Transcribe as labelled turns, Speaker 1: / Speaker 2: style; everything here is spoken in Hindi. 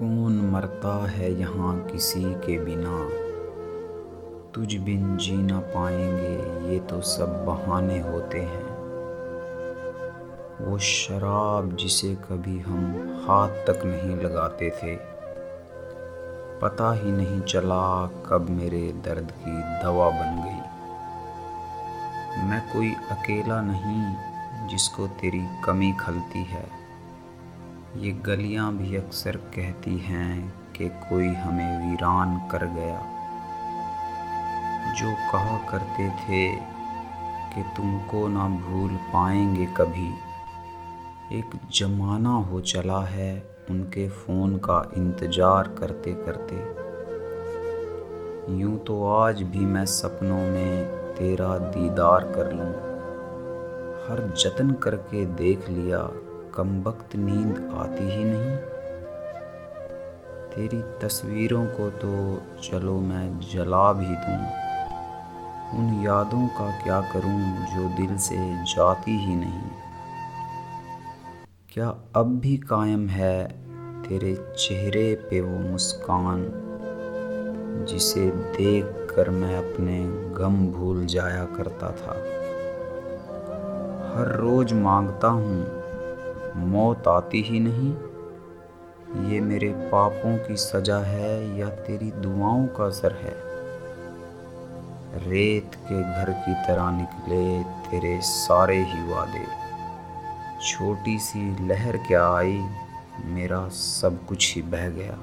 Speaker 1: कौन मरता है यहाँ किसी के बिना? तुझ बिन जी ना पाएँगे, ये तो सब बहाने होते हैं। वो शराब जिसे कभी हम हाथ तक नहीं लगाते थे। पता ही नहीं चला कब मेरे दर्द की दवा बन गई। मैं कोई अकेला नहीं जिसको तेरी कमी खलती है। ये गलियाँ भी अक्सर कहती हैं कि कोई हमें वीरान कर गया। जो कहा करते थे कि तुमको ना भूल पाएँगे कभी। एक जमाना हो चला है उनके फ़ोन का इंतज़ार करते करते। यूँ तो आज भी मैं सपनों में तेरा दीदार कर लूँ। हर जतन करके देख लिया कम वक्त नींद आती ही नहीं। तेरी तस्वीरों को तो चलो मैं जला भी दूँ। उन यादों का क्या करूँ जो दिल से जाती ही नहीं। क्या अब भी कायम है तेरे चेहरे पे वो मुस्कान, जिसे देख कर मैं अपने गम भूल जाया करता था। हर रोज माँगता हूँ मौत आती ही नहीं। ये मेरे पापों की सजा है या तेरी दुआओं का असर है? रेत के घर की तरह निकले तेरे सारे ही वादे। छोटी सी लहर क्या आई? मेरा सब कुछ ही बह गया।